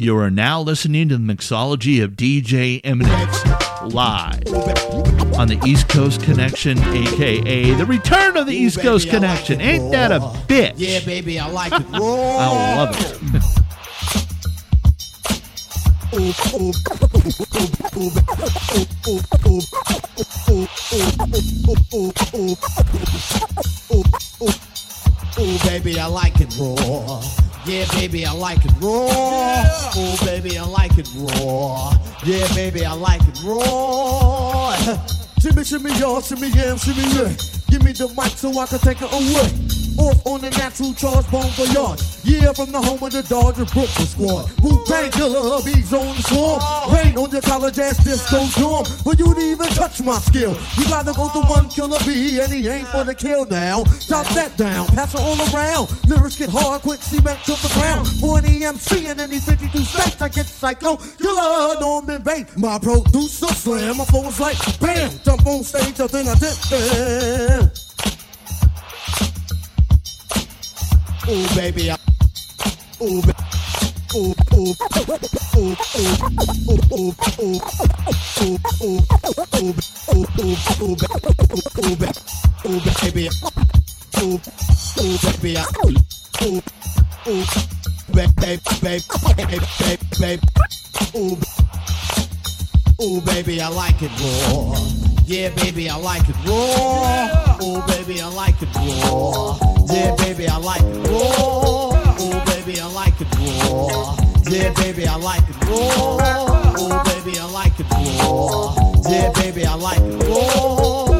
You are now listening to the mixology of DJ Eminence live on the East Coast Connection, aka the return of the East baby, Coast I like Connection. it Ain't that a bitch? Yeah, baby, I like it raw. I love it. Ooh, baby, I like it raw. Yeah, baby, I like it raw. Ooh, baby, I like it raw. Yeah, baby, I like it raw. Shimmy, shimmy, y'all, shimmy, yeah, shimmy, yeah. Give me the mic so I can take it away. Off on the natural charge, bon voyage. Yeah, from the home of the Dodger Brooklyn squad. Wu Tang Killer, bees on the swarm. Rain on your college ass disco dorm. For you to even touch my skill, you gotta go to one killer bee, and he ain't for the kill now. Drop that down, pass it all around. Lyrics get hard, quick cement to the ground. For an EMC in any 52 states, I get psycho. Killer, Norman Bates. My producer slam, my is like bam. Jump on stage, then I dip bam. Ooh, baby, I. Ooh, ooh, ooh, ooh, ooh, ooh, ooh, ooh, ooh, ooh, ooh, ooh, ooh, ooh, ba- ooh, ooh, baby, ooh, ooh, baby. Ooh, ooh, ooh. Baby, I like it raw. Yeah, baby, I like it raw. Ooh, baby, I like it raw. Yeah, baby, I like it raw. Ooh, baby, I like it raw. Yeah, baby, I like it raw. Ooh, baby, I like it raw. Yeah, baby, I like it raw.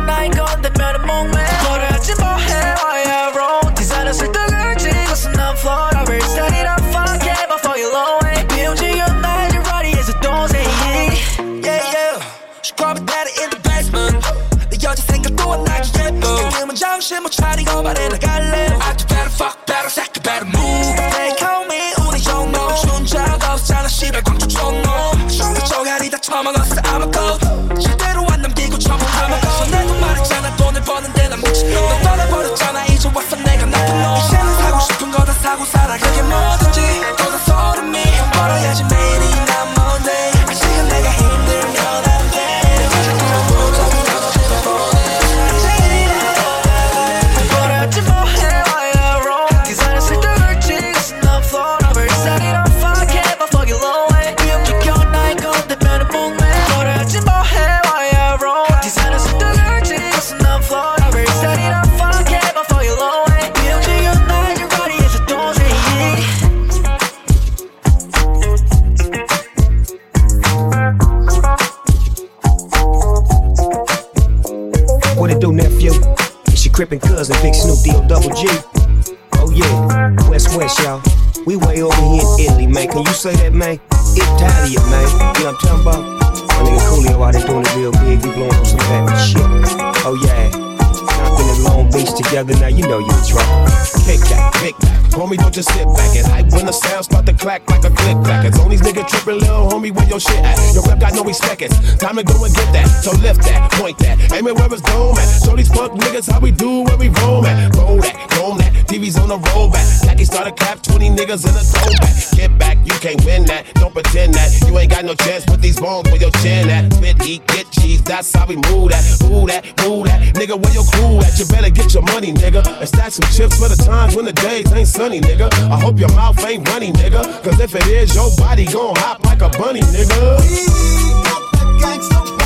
Respect, it's time to go and get that. So lift that, point that, aim it where it's at. Show these fuck niggas how we do when we roll at. Roll that, roll that, TV's on the rollback. Jackie started cap, 20 niggas in a throwback. Get back, you can't win that, don't pretend that. You ain't got no chance with these bones where your chin at. Spit, eat, get cheese, that's how we move that. Move that, move that. Nigga, where your crew at? You better get your money, nigga. And stack some chips for the times when the days ain't sunny, nigga. I hope your mouth ain't runny, nigga. Cause if it is, your body gon' hop like a bunny, nigga. We got the gangsta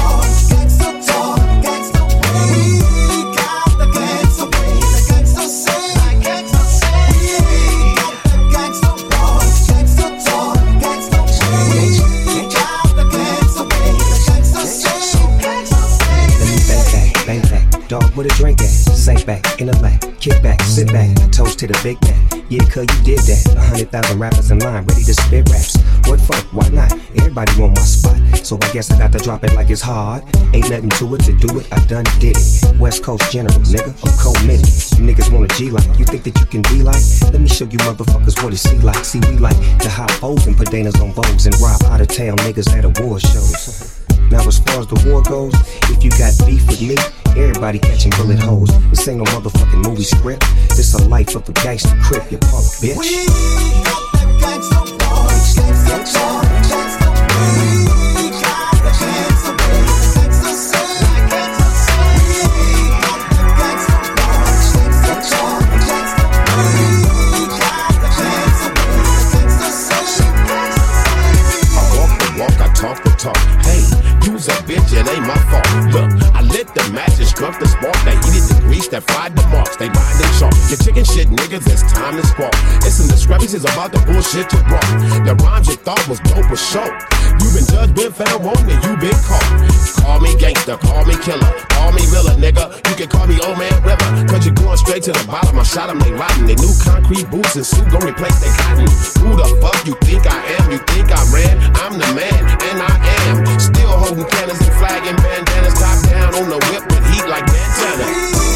with a drink at. Sink back, in the lap, kick back, sit back. Toast to the big man. Yeah, cuz you did that. A hundred thousand rappers in line, ready to spit raps. What fuck, why not? Everybody want my spot. So I guess I got to drop it like it's hard. Ain't nothing to it to do it, I done did it. West Coast General, nigga, I'm committed. You niggas want a G like, you think that you can be like? Let me show you motherfuckers what it see like. See, we like to hop O's and Padenas on Vogues and rob out of town niggas at award shows. Now as far as the war goes, if you got beef with me, everybody catching bullet holes. This ain't no motherfucking movie script. This a life of a gangster crip, you punk bitch. We got the gangsta boys, gangsta talk, gangsta way. We got the gangsta way, the gangsta say, gangsta say. We got the gangsta boys, gangsta talk, gangsta way. We got the gangsta way, the gangsta say, gangsta say. I walk the walk, I talk the talk. Hey, you's a bitch, it ain't my fault. Look, I lit the match struck the. They that fried the marks. They mind and sharp. Your chicken shit, niggas, it's time to squawk. It's the discrepancies about the bullshit you brought. The rhymes you thought was dope was show. You been judged, been found wanting, you been caught. Call me gangster, call me killer, call me realer, nigga. You can call me old man river. Cause you're going straight to the bottom. I shot them, they rotten. They new concrete boots and suit gon' replace they cotton. Who the fuck you think I am? You think I ran? I'm the man, and I am. Still holding cannons and flag and bandanas, top down on the whip with heat like Montana.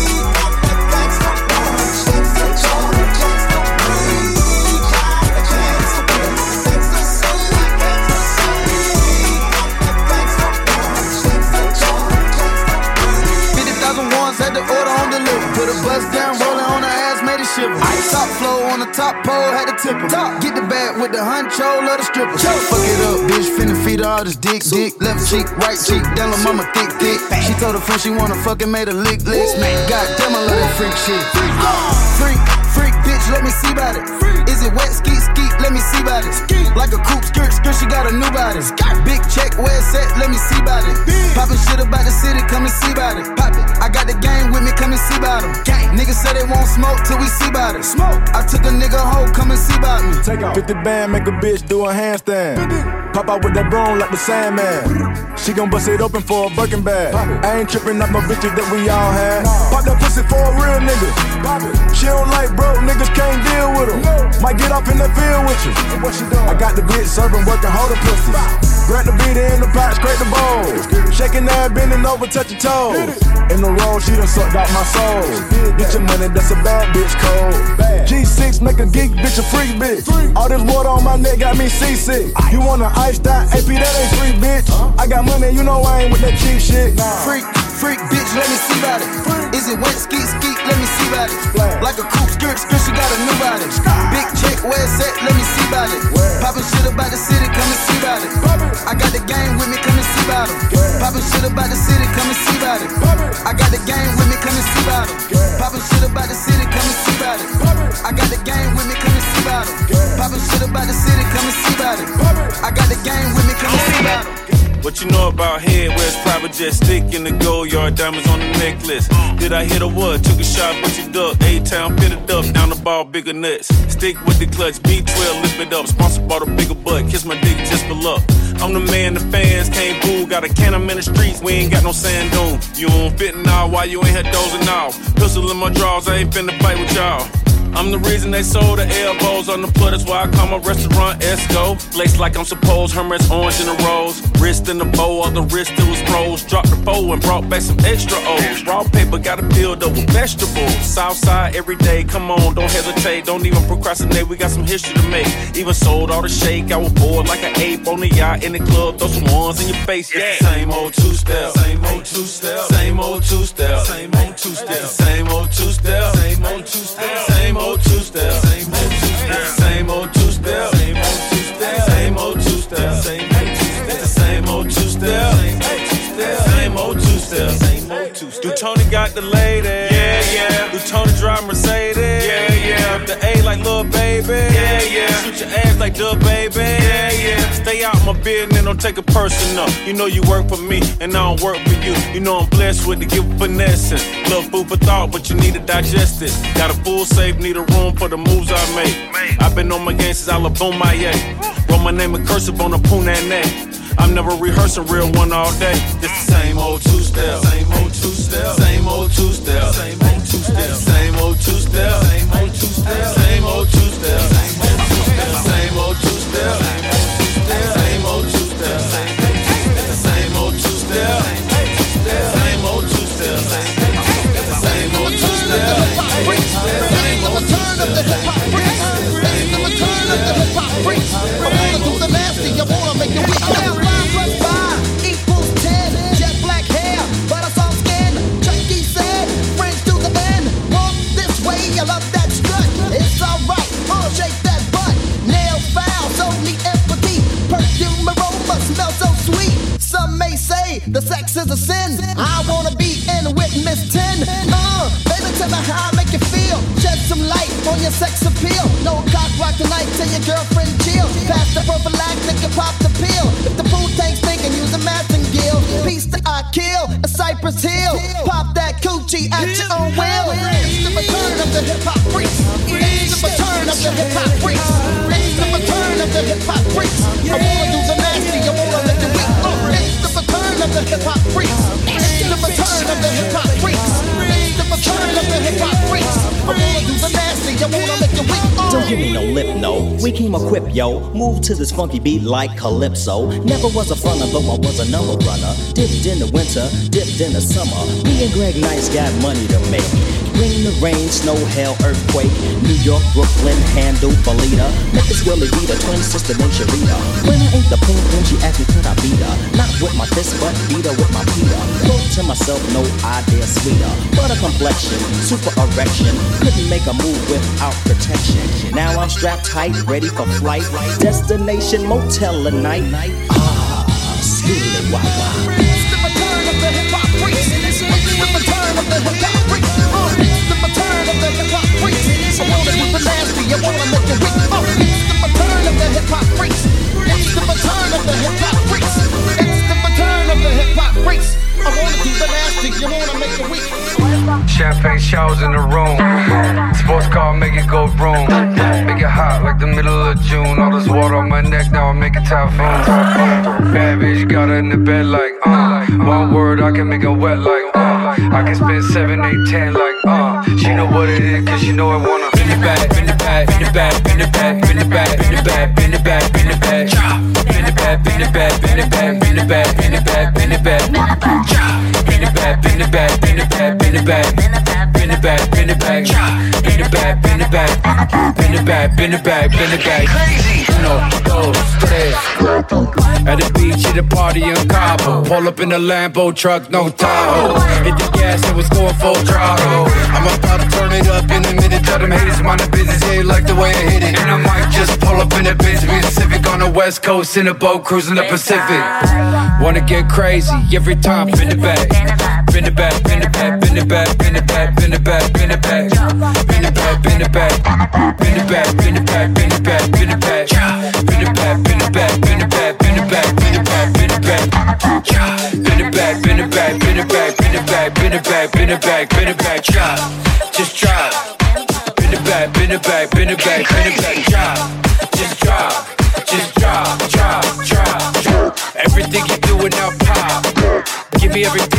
Put a bus down, rolling on her ass, made it shiver. Top flow on the top pole, had to tip her. Top, get the bag with the huncho, love the stripper. Fuck it up, bitch, finna feed her all this dick, dick. Left cheek, right cheek, down her mama thick, thick. She told her friend she wanna fucking made a lick, lick. Goddamn, I love that freak shit. Freak, freak, bitch, let me see about it. Is it wet, skeet, skeet, let me see about it. Like a coupe, skirt, skirt, she got a new body. Big check, where it's at, let me see about it. Poppin' shit about the city, come and see about it. Pop it, I got the gang with me, come and see about him. Niggas say they won't smoke till we see about it. Smoke. I took a nigga home, come and see about me. Take off. 50 band, make a bitch do a handstand. Pop out with that broom like the Sandman. She gon' bust it open for a Birkin bag. I ain't tripping up no bitches that we all had. Pop that pussy for a real nigga. She don't like broke niggas, can't deal with them. Might get off in the field with you. I got the bitch serving, working, holding pussies. Grab the beat in the pot, scrape the bowl. Shaking that, bending over, touch your toes. In the roll, she done sucked out my soul. Get your money, that's a bad bitch code. G6 make a geek bitch a freak bitch. All this water on my neck got me seasick. You wanna ice that AP, that ain't free, bitch. I got money, you know I ain't with that cheap shit. Freak, freak, bitch, let me see about it. Is it wet, skeet, skeet, let me see about it. Like a coupe, skirt, skirt, she got a new body. Big check, where it's at, let me see about it. Poppin' shit about the city, come and see about it. I got the gang with me, come and see about it. Poppin' shit about the city, come and see about it. I got the gang with me, come and see about it. Poppin' shit about the city, come and see about it. I got the gang with me, come and see about it. Poppin' shit about the city, come and see about it. I got the gang with me, come and see about it. What you know about head? Where's private jet stick in the gold yard? Diamonds on the necklace. Did I hit a what? Took a shot, but you duck. A town fitted up, down the ball, bigger nuts. Stick with the clutch, B12, lift it up. Sponsored by the bigger butt, kiss my dick just for luck. I'm the man the fans can't boo. Got a can, in the streets, we ain't got no sand dune. You don't fit now, why you ain't had dozing off? Pistol in my drawers, I ain't finna fight with y'all. I'm the reason they sold the elbows on the put. That's why I call my restaurant Esco. Laced like I'm supposed, Hermes orange in the rose. Wrist in the bow, all the wrist it was froze. Dropped the bow and brought back some extra O's. Raw paper gotta build up with vegetables. Southside every day, come on, don't hesitate. Don't even procrastinate, we got some history to make. Even sold all the shake, I was bored like an ape on the yacht in the club. Throw some ones in your face, yeah. Same old two step, same old two step, same old two step, same old two step, same old two step, same old two step, same old two step, same old two step, same old two step, same old two step, same old two step, same old two step, same old two step, same old two step, same old two step. Do Tony got the lady? Yeah, yeah. Do Tony drive Mercedes? Yeah, yeah. The A like little baby? Yeah, yeah. Shoot your ass like the baby? Yeah, yeah. Stay out my business, and don't take it personal. You know you work for me, and I don't work for you. You know I'm blessed with the gift of finessing. Little food for thought, but you need to digest it. Got a full safe, need a room for the moves I make. I've been on my game since I left boom my yeah. Wrote my name in cursive on a punane neck. I'm never rehearsing real one all day. This the same old two step, same old two step, same old two step, same old two step, same old two step, same old two step, same old two step, same old two step, same old two step, same old two step, same old two step, same old two step, same old two I wanna do the nasty, I wanna. Now sex is a sin. I wanna be in with Miss Ten. Uh, baby, tell me how I make you feel. Shed some light on your sex appeal. No cock rock tonight, tell your girlfriend chill. Pass the prophylactic and pop the pill. If the food tank's thinking, use a Massengill. Piece that I kill, a Cypress Hill. Pop that coochie at your own will. It's the return of the hip hop freaks. It's the return of the hip hop freaks. It's the return of the hip hop freaks. I wanna do of the hip hop freaks. The return of the hip hop freaks. The return of the hip hop freaks. Don't give me no lip, no. We came equipped, yo. Move to this funky beat like Calypso. Never was a fronter, though I was a number runner. Dipped in the winter, dipped in the summer. Me and Greg Nice got money to make. Bring the rain, snow, hail, earthquake. New York, Brooklyn, handle, Belita. Memphis, Willie be the twin sister named Sharita. When I ain't the pink, when she asked me could I beat her. Not with my fist, but beat her with my Peter. Thought to myself, no idea sweeter. But a complexion, super erection. Couldn't make a move without protection. Now I'm strapped tight, ready for flight. Destination motel tonight. Ah, scooty wah the return of the hip hop the return of the hip hop. Champagne showers in the room. Sports car make it go boom. Make it hot like the middle of June. All this water on my neck, now I make a typhoon. Bad bitch got her in the bed like, uh. One word, I can make her wet like, uh. I can spend seven, eight, ten like, uh. She know what it is, cause she know I wanna. Bend it back, bend it back, bend it back, bend it back, bend it back, bend it back, bend it back, bend it back. Bend it back, bend it back, bend it back, bend it back, bend it back, bend it back. Bend it back, bend it back, bend it back, bend it back. Bend it back, bend it back. Bend it back, bend it back. Bend it back, bend it back, bend it back. Uno, dos, tres. At the beach, at a party in Cabo. Pull up in a Lambo truck, no Tahoe. Hit the gas, it was going full throttle. I'm about to turn it up in a minute. Tell them haters mind the business, yeah, you like the way I hit it. And I might just pull up in a Benz Pacific on the West Coast in a boat cruising the Pacific. Wanna get crazy every time, bend it back. Bend it back, bend it back, bend it back, bend it back, bend it back, bend it back. Bend it back, bend it back. Bend it back, bend it back, bend it back, bend it back. Bend it back, bend it back, bend it back, bend it back, bend it back, bend it back. Bend it back, bend it back, bend it back, bend it back, bend it back, bend it back, bend it back. Drop, just drop. Bend it back, bend it back, bend it back, bend it back. Drop, just drop, just drop, drop, drop. Everything you doing now pop. Give me everything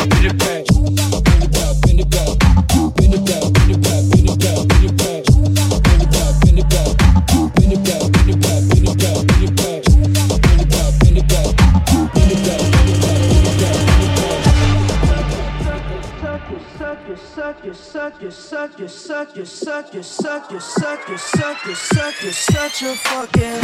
you're such, you're such, you're such, you're such, you're such a fucking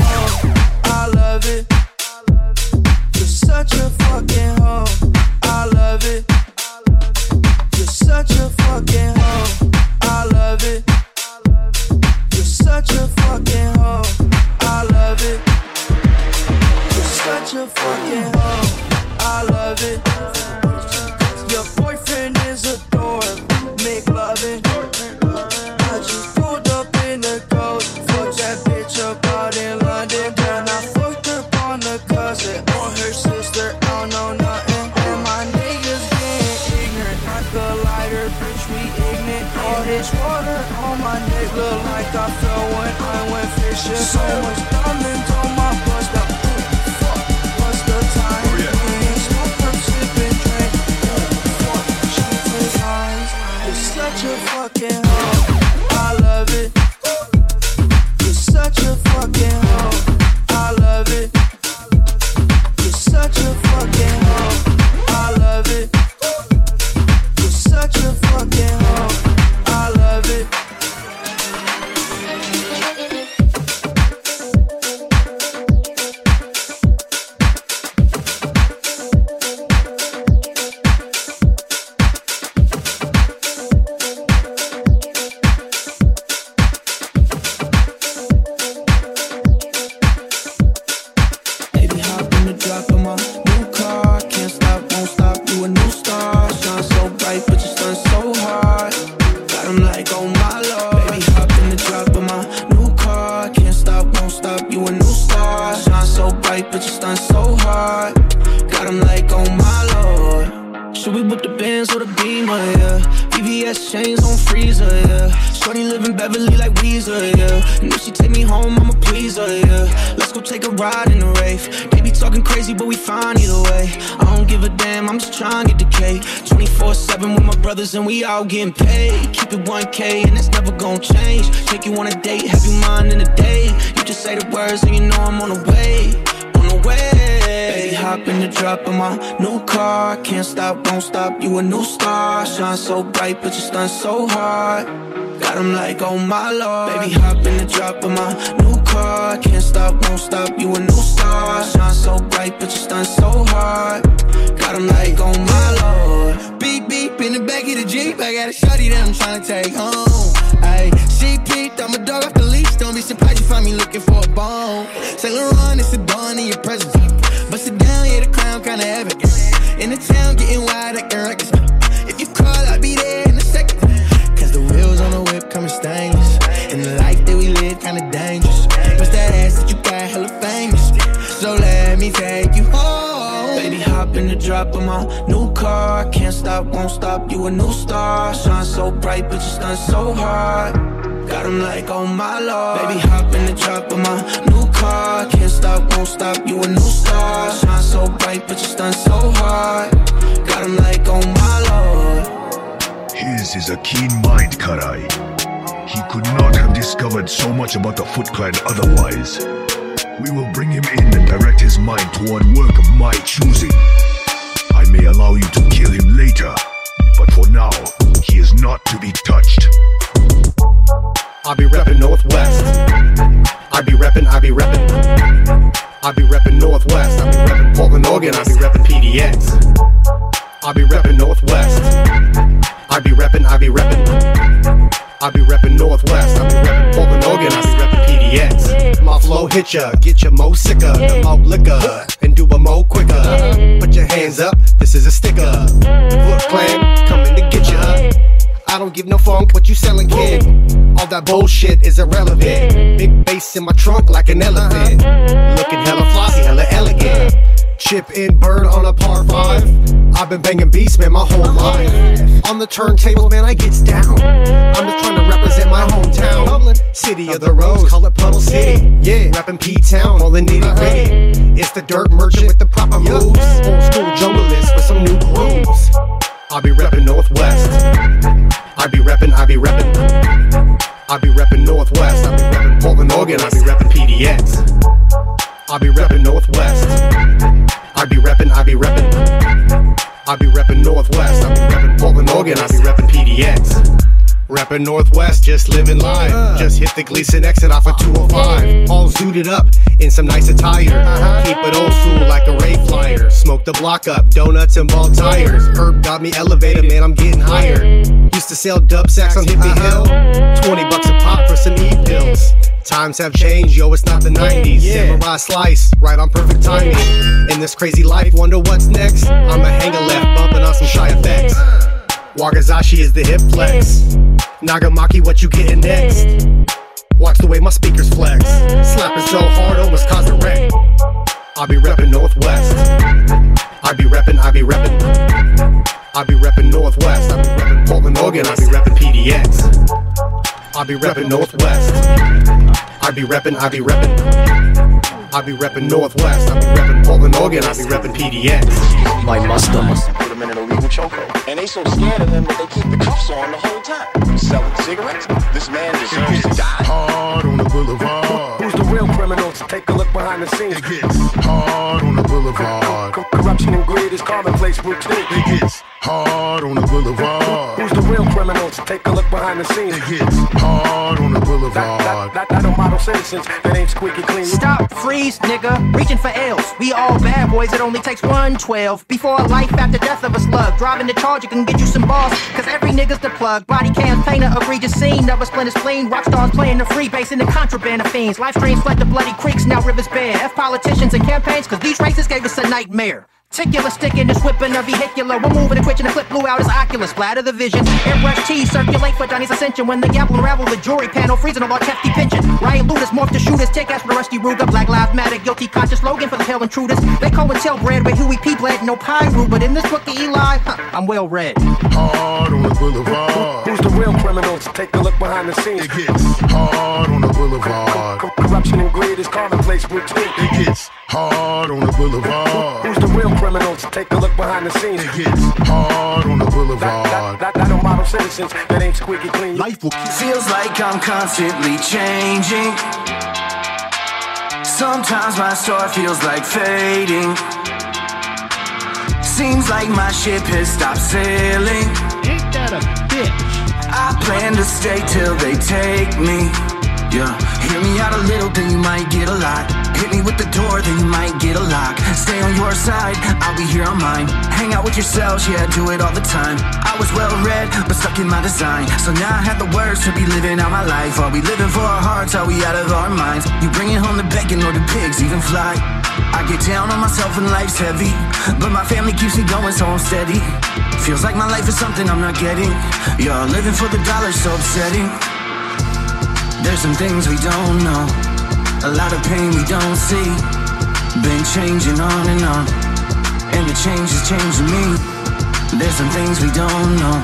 drop of my getting paid. Keep it 1K, and it's never gonna change. Take you on a date, have you mine in a day. You just say the words, and you know I'm on the way. On the way. Baby, hop in the drop of my new car. Can't stop, won't stop. You a new star. Shine so bright, but you stun so hard. Got 'em like, oh my lord. Baby, hop in the drop of my new car. Can't stop, won't stop. You a new star. Shine so bright, but you stun so hard. Got 'em like, oh my lord. Beep beep in the back of the Jeep. I got a shorty that I'm trying to take home. Ayy, she peeped, I'm a dog off the leash. Don't be surprised you find me looking for a bone. Saint Laurent, it's a dawn in your presence. Bust it down, yeah, the crown kinda heavy. In the town, getting wide like the records. If you call, I'll be there in a second. Cause the wheels on the whip coming stainless. And the life that we live kinda dangerous. What's that ass that you got hella famous? So let me take you in the drop of my new car. Can't stop, won't stop. You a new star. Shine so bright, but you stun so hard. Got 'em like, oh my lord. Baby, hop in the drop of my new car. Can't stop, won't stop. You a new star. Shine so bright, but you stun so hard. Got 'em like, oh my lord. His is a keen mind, Karai. He could not have discovered so much about the Foot Clan otherwise. We will bring him in and direct his mind toward work of my choosing. May allow you to kill him later, but for now, he is not to be touched. I be reppin' Northwest. I be reppin', I be reppin'. I be reppin' Northwest. I be reppin' Portland, Oregon. I be reppin' PDX. I be reppin' Northwest. I be reppin', I be reppin'. I be reppin' Northwest. I be reppin' Portland, Oregon. I be reppin' PDX. My flow hit ya, get ya mo sicker, mo liquor, and do a mo quicker. Put your hands up, this is a sticker. Foot clan coming to get ya. I don't give no funk what you selling, kid. All that bullshit is irrelevant. Big bass in my trunk like an elephant. Looking hella flossy, hella elegant. Chip in bird on a par five. I've been banging beats, man, my whole life. On the turntable, man, I gets down. I'm just trying to represent my hometown. City of the Rose, call it Puddle City. Yeah, rapping P Town, all the nitty gritty. It's the dirt merchant with the proper moves. Old school junglist with some new grooves. I'll be reppin' Northwest. I be reppin', I be reppin'. I be reppin' Northwest. I be reppin' Portland, Oregon. I be reppin' PDX. I be reppin' Northwest. I be reppin', I be reppin'. I be reppin' Northwest. I be reppin' Portland, Oregon. I be reppin' PDX. Reppin' Northwest, just living live. Just hit the Glisan exit off of 205. All zooted up in some nice attire. Uh-huh. Keep it old school like a Ray flyer. Smoke the block up, donuts and ball tires. Herb got me elevated, man, I'm getting higher. Used to sell dub sacks on Hippie uh-huh. Hill. 20 bucks a pop for some E pills. Times have changed, yo, it's not the 90s. Samurai slice, right on perfect timing. In this crazy life, wonder what's next. I'm a hanger left, bumping on some shy effects. Wakizashi is the hip flex. Nagamaki, what you getting next? Watch the way my speakers flex. Slapping so hard, almost caused a wreck. I be reppin' Northwest. I be reppin', I be reppin'. I be reppin' Northwest. I be reppin' Portland, Oregon. I be reppin' PDX. I be reppin' Northwest. I be reppin', I be reppin'. I be reppin' Northwest. I be reppin' Portland, Oregon. I be reppin' PDX. My master must put him in an illegal chokehold. And they so scared of him that they keep the cuffs on the whole time. Selling cigarettes. This man deserves to die. Hard on the boulevard. Who's the real criminals? Take a look behind the scenes. It gets hard on the boulevard. Corruption and greed is commonplace routine. It gets hard on the boulevard. Who's the real criminals? Take a look behind the scenes. It gets hard on the boulevard. that, that, that don't model citizens that ain't squeaky clean. Stop, freeze, nigga. Reaching for L's. We all bad boys, it only takes 112. Before a life after death of a slug. Driving the charge, it can get you some balls. Cause every nigga's the plug. Body cam painter, egregious scene. Of a splinter spleen. Rock stars playing the free base in the contraband of fiends. Life streams flood the bloody creeks, now rivers bare. F politicians and campaigns, cause these races gave us a nightmare. Ticular stick in this whipping a vehicular. We're moving and twitching, the clip blew out his oculus. Splatter the vision. Airbrush tees circulate for Johnny's ascension. When the gavel unravel the jury panel, freezing a large hefty pension. Riot looters morph to shooters. Take ass for the rusty Ruger. Black Lives Matter, guilty conscious slogan for the hell intruders. They call and tell bread with Huey P. Bled, no Piru. But in this book of Eli, huh, I'm well read. Hard on the boulevard. Who's the real criminals? Take a look behind the scenes. It gets hard on the boulevard. Co- corruption and greed is commonplace routine. It gets hard on the boulevard. Who's the real criminals? Take a look behind the scenes. It gets hard on the boulevard. that, that, that don't model citizens that ain't squeaky clean. Life will keep. Feels like I'm constantly changing. Sometimes my star feels like fading. Seems like my ship has stopped sailing. Ain't that a bitch? I plan to stay till they take me. Yeah, hear me out a little, then you might get a lot. Hit me with the door, then you might get a lock. Stay on your side, I'll be here on mine. Hang out with yourselves, yeah, do it all the time. I was well read, but stuck in my design. So now I have the words to be living out my life. Are we living for our hearts? Are we out of our minds? You bringing home the bacon or the pigs even fly? I get down on myself when life's heavy, but my family keeps me going, so I'm steady. Feels like my life is something I'm not getting. Yeah, living for the dollar, so upsetting. There's some things we don't know, a lot of pain we don't see. Been changing on and on, and the change is changing me. There's some things we don't know,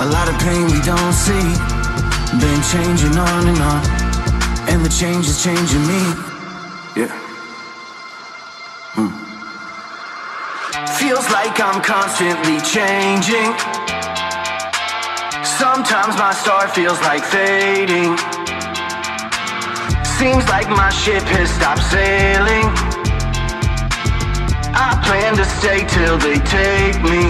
a lot of pain we don't see. Been changing on and on, and the change is changing me. Yeah. Hmm. Feels like I'm constantly changing. Sometimes my star feels like fading. Seems like my ship has stopped sailing. I plan to stay till they take me.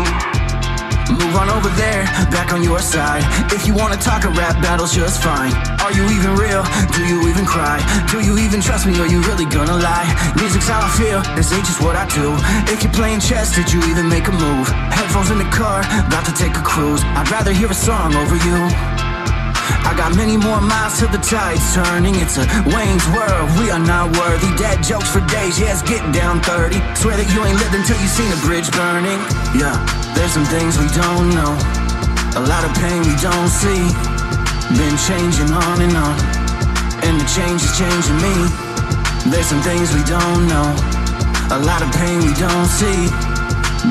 Move on over there, back on your side. If you wanna talk a rap battle's just fine. Are you even real? Do you even cry? Do you even trust me? Are you really gonna lie? Music's how I feel, this ain't just what I do. If you're playing chess, did you even make a move? Headphones in the car, about to take a cruise. I'd rather hear a song over you. Got many more miles till the tide's turning. It's a Wayne's world, we are not worthy. Dad jokes for days, it's getting down 30. Swear that you ain't lived until you seen a bridge burning. Yeah, there's some things we don't know. A lot of pain we don't see. Been changing on and on. And the change is changing me. There's some things we don't know. A lot of pain we don't see.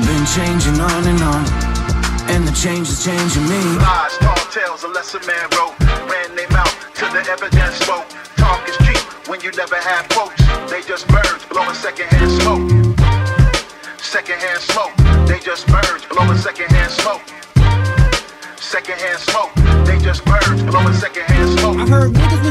Been changing on and on. And the change is changing me. Lies, tall tales, a lesser man wrote. Ran their mouth till the evidence spoke. Talk is cheap when you never have quotes. They just merge, blowing secondhand smoke. Secondhand smoke. They just merge, blowing secondhand smoke. Secondhand smoke. They just merge, blowing secondhand smoke. I heard niggas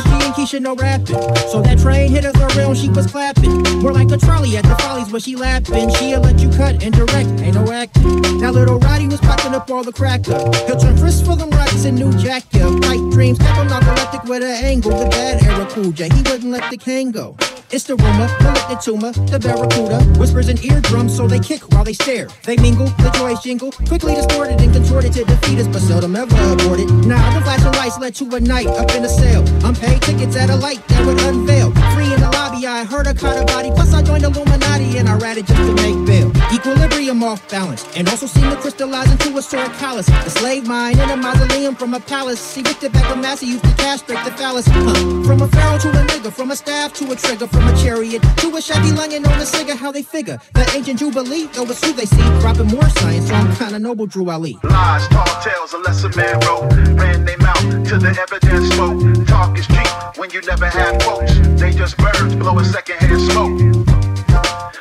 no rapping. So that train hit us around, she was clapping. More like a trolley at the follies where she lapping. She'll let you cut and direct, ain't no acting. Now little Roddy was popping up all the cracker. He'll turn frisk for them rocks and new jack, yeah. Pipe dreams, him narcoleptic with an angle. The bad era cool J, he wouldn't let the king go. It's the rumor, the the tumor, the barracuda. Whispers in eardrums, so they kick while they stare. They mingle, the joys jingle, quickly distorted and contorted to defeat us, but seldom ever aborted. Now the flashing lights led to a night up in a sale. Unpaid tickets at a light that would unveil. Free in the lobby, I heard a caught a body. Plus I joined Illuminati and I ratted just to make bail. Equilibrium off balance, and also seemed to crystallize into a sort of callus. The slave mine in a mausoleum from a palace. Evicted back a massy used to castrate the phallus. Huh. From a pharaoh to a nigger, from a staff to a trigger, from a chariot to a shabby lunging on a cigar. How they figure the ancient jubilee, though it's who they see. Dropping more science, so I'm kinda noble, Drew Ali. Lies, tall tales, a lesser man wrote. Ran their mouth till the evidence spoke. Talk is cheap when you never have quotes. They just birds blowing secondhand smoke.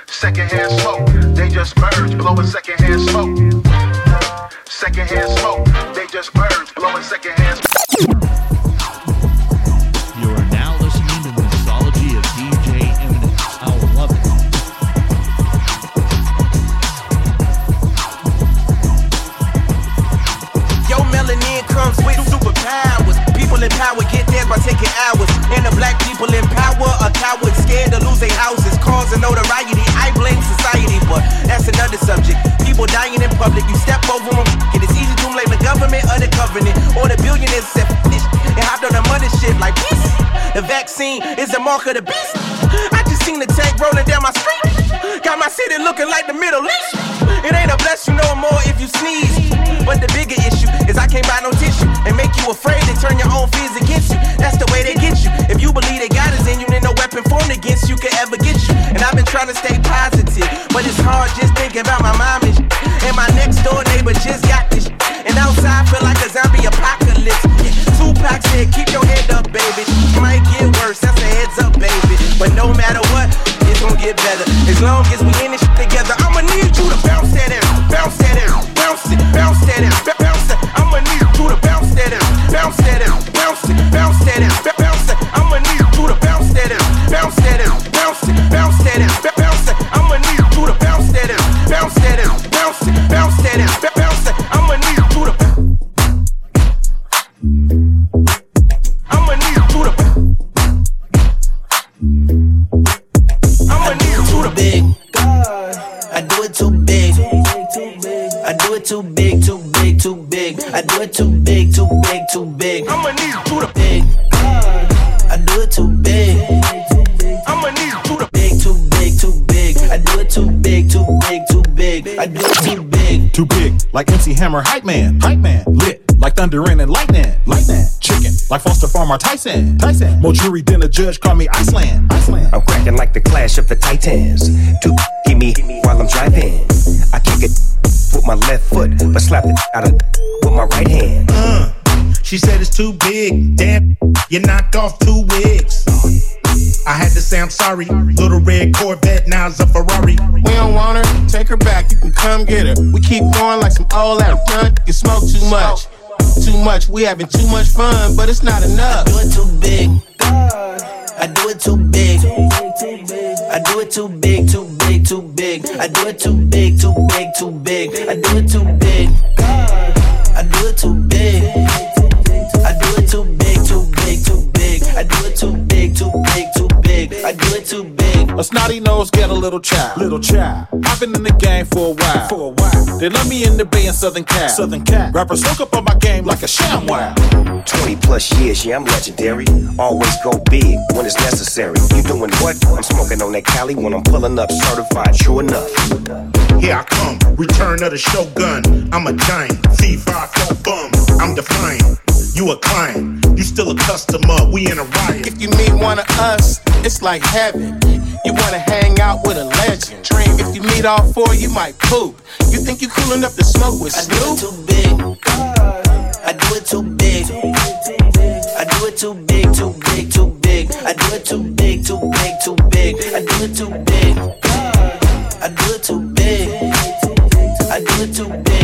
Secondhand smoke. They just merge, blowing secondhand smoke. Secondhand smoke. They just merge, blowing secondhand smoke. You are now listening to the mixology of DJ Eminence. I love it. Yo, melanin comes with superpowers. People in power get theirs by taking hours. And the black people in power are cowards, scared to lose their houses, causing notoriety. I blame society, but that's another subject. People dying in public, you step over them. It is easy to blame the government or the covenant or the billionaires that this and hopped on the money shit like this. The vaccine is the mark of the beast. I just seen the tank rolling down my street. Got my city looking like the Middle East. It ain't a bless you no more if you sneeze. But the bigger issue is I can't buy no tissue and make you afraid and turn your own fears against you. That's the way they get you. If you believe that God is in you, no against you can ever get you. And I've been trying to stay positive, but it's hard just thinking about my mom and. And my next door neighbor just got this. And outside feel like a zombie apocalypse. Yeah. Tupac said, keep your head up, baby. Might get worse, that's a heads up, baby. But no matter what, it's gonna get better. As long as we in this I do it too big, too big, too big. I'ma need you to. big. I do it too big. I'ma need you to. Big, too big, too big. I do it too big, too big, too big. I do it too big. Too big, like MC Hammer, hype man, hype man. Lit, like thunder and lightning, lightning. Chicken, like Foster Farmer Tyson, Tyson. More jury than a judge, call me Iceland, Iceland. I'm cracking like the clash of the titans. Too give me while I'm driving. I kick it with my left foot, but slap it out of with my right hand. Uh, she said it's too big. Damn, you knocked off two wigs. I had to say I'm sorry. Little red Corvette, now it's a Ferrari. We don't want her, take her back, you can come get her. We keep going like some old ass gun. You smoke too much, too much. We having too much fun, but it's not enough. I do it too big. I do it too big. I do it too big, too big. I do it too big, too big, too big. I do it too big. I do it too big. I do it too big, too big, too big. I do it too big, too big, too big. I do it too big. A snotty nose get a little child, little child. I've been in the game for a while, for a while. They love me in the Bay and Southern Cal. Southern Cal. Rappers look up on my game like a ShamWow. 20 plus years, yeah, I'm legendary. Always go big when it's necessary. You doing what? I'm smoking on that Cali when I'm pulling up certified, true enough. Here I come, return of the shogun. I'm a giant, thief, I don't bum. I'm defiant. You a client, you still a customer. We in a riot. If you meet one of us, it's like heaven. You wanna hang out with a legend. Dream if you meet all four, you might poop. You think you cool enough to smoke with Snoop? I do it too big. I do it too big. I do it too big, too big, too big. I do it too big, too big, too big. I do it too big. I do it too big. I do it too big.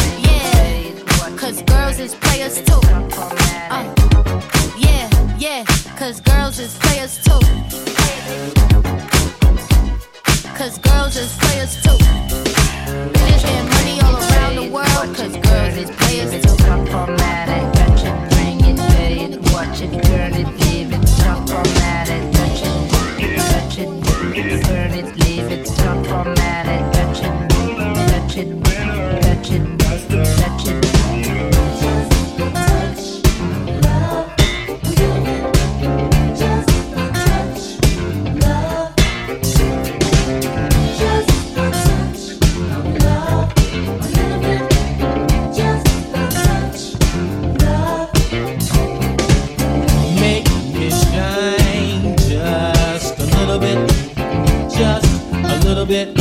Cause girls is players too. Uh, yeah, yeah, cause girls is players too. Cause girls is players too. Bitches getting money all around the world, cause girls is players too. Watch it, turn it, leave it, stop, format it, touch it, touch it, turn it, leave it, format it, touch it, touch it, touch it, touch it. Bit.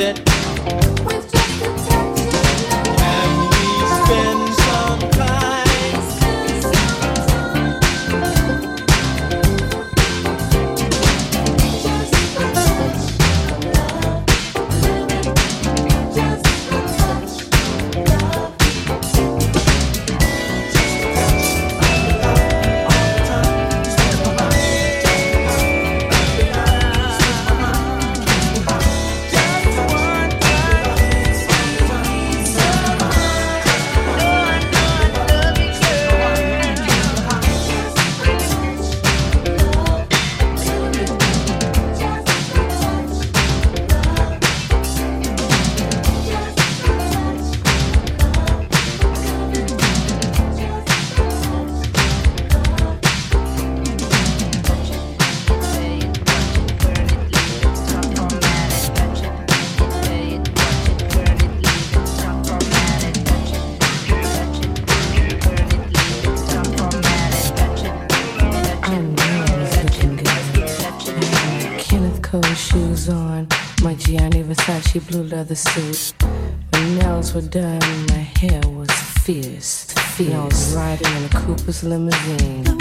it leather suit. My nails were done, my hair was fierce. Fierce. I was riding in a Cooper's limousine.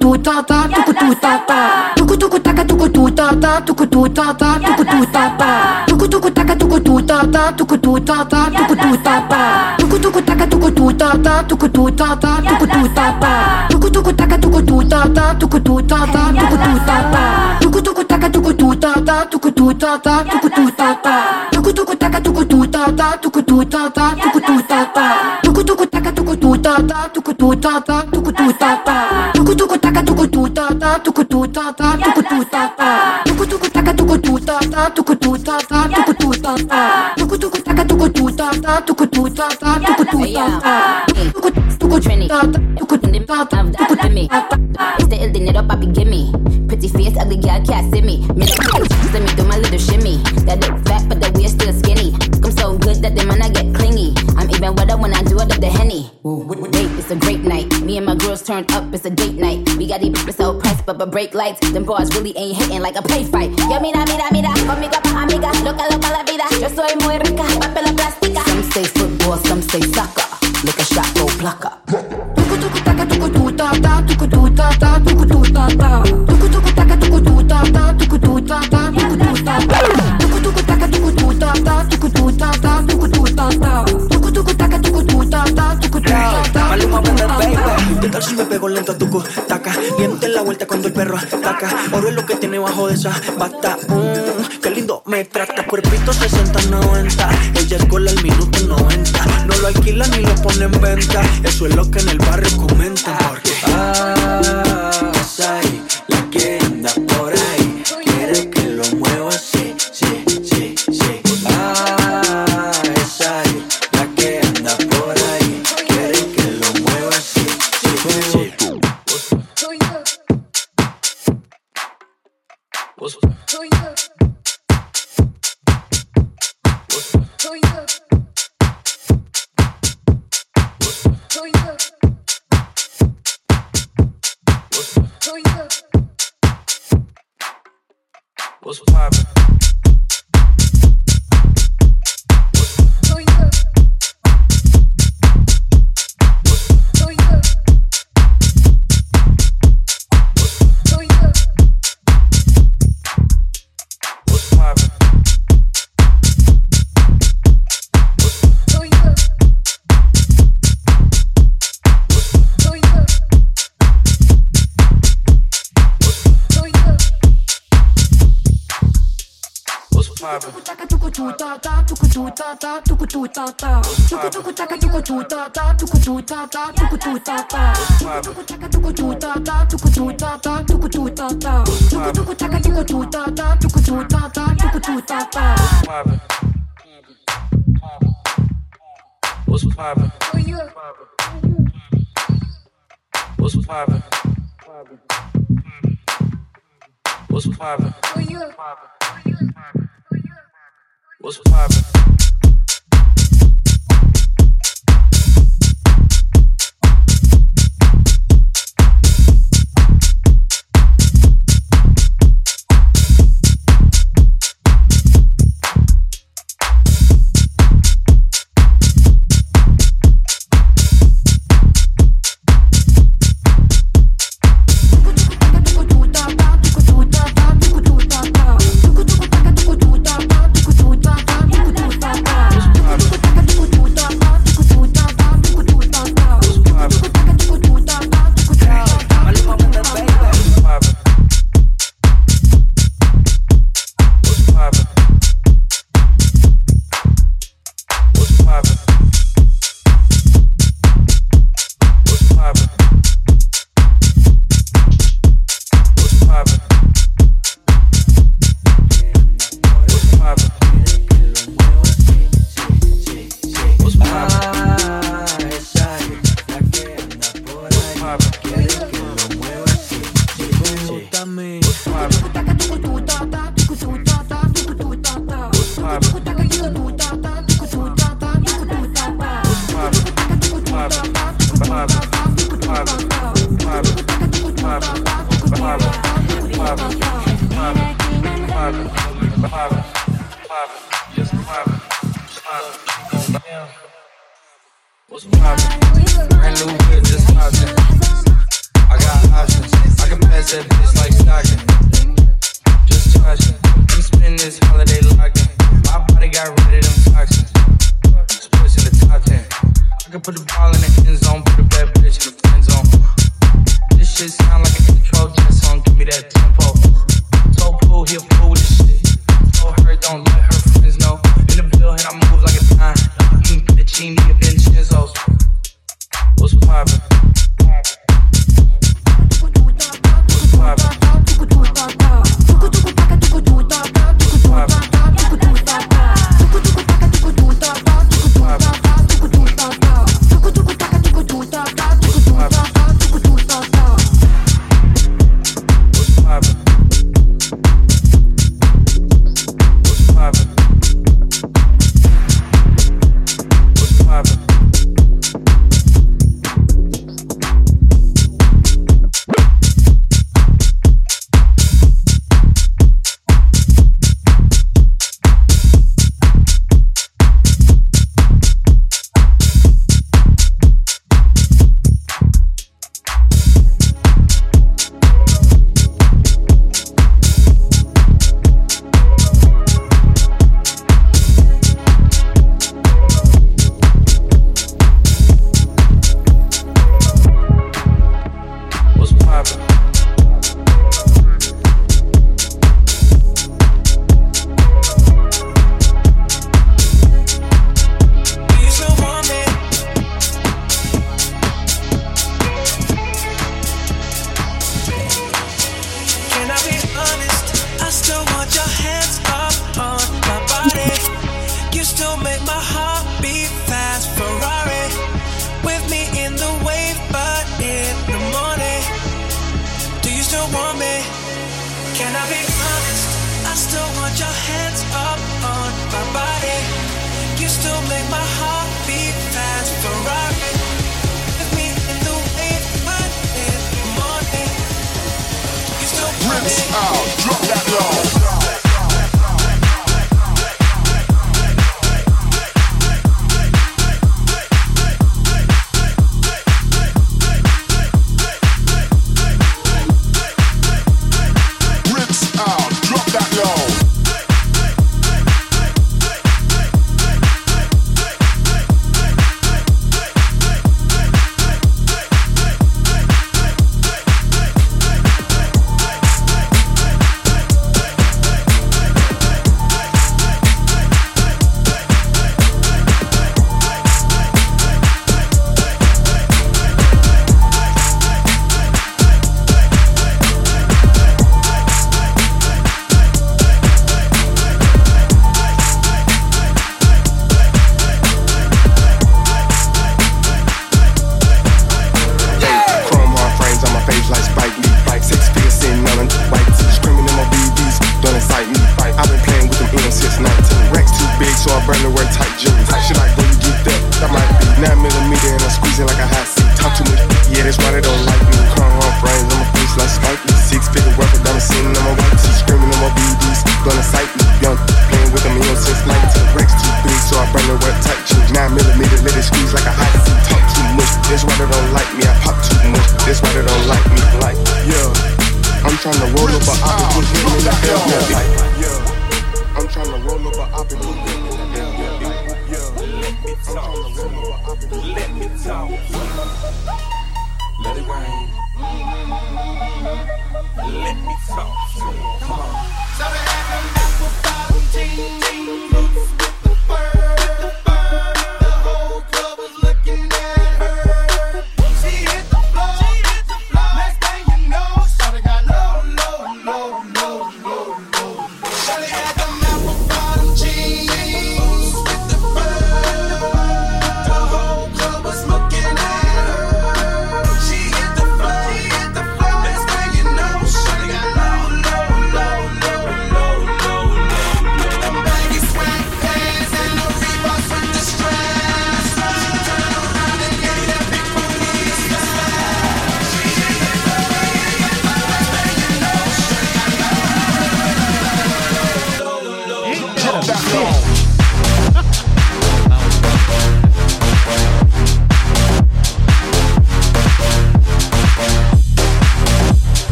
Tu ta ta tuku tu ta ta tuku tuku taka tuku tu ta ta tuku tu ta ta tuku tu ta ta tu ta ta tu ta ta tu ta ta tu ta ta tu ta ta tu ta ta tu ta ta tu ta ta tu ta ta tu ta ta tu ta ta tu ta ta tu ta ta tu ta ta tu ta ta tu ta ta tu ta ta tu ta ta tuku taka tuku tu ta ta tuku tu ta ta tuku tu ta ta tuku tuku taka tuku tu ta ta tuku tu ta ta tuku tu ta ta tuku tuku taka tuku tu ta ta tuku tu ta ta tuku tu ta ta tuku tuku Trini. ta tuku tu ta ta tuku to me. It's the ill dinero, papi, give me. Pretty face, ugly girl, can't see me. Me let me do my little shimmy. That look fat, but the waist still skinny. I'm so good that the man I get clingy. I'm even wetter when I do it up the henny. Wait, girls turned up, it's a date night. We got these so pressed, but but break lights. Them bars really ain't hitting like a play fight. Yo, mira, mira, mira, conmigo pa' amiga. Loca, loca la vida. Yo soy muy rica, papel plástica. Some say football, some say soccer. Look a shot, go plucker. Si me pego lento a tu taca? Viente la vuelta cuando el perro ataca. Oro es lo que tiene bajo de esa bata. Mm, qué lindo me trata. Cuerpito 60-90. Ella es gol al minuto 90. No lo alquilan ni lo ponen en venta. Eso es lo que en el barrio comentan. Porque. Ah, sí,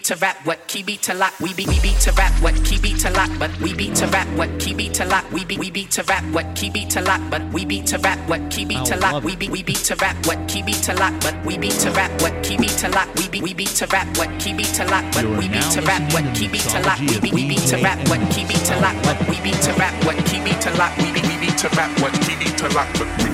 beat to rap what key beat to lock we beat we beat to rap what key beat to lock but we beat to rap what key beat to lock we beat we beat to rap what key beat to lock but we beat to rap what key beat to lock we beat we beat to rap what key beat to lock but we beat to rap what key beat to lock we beat we beat to rap what key beat to lock but we beat to rap what key beat to lock we beat we beat to rap what key beat to lock but we beat to rap what key beat to lock we beat we beat to rap what key beat to lock but we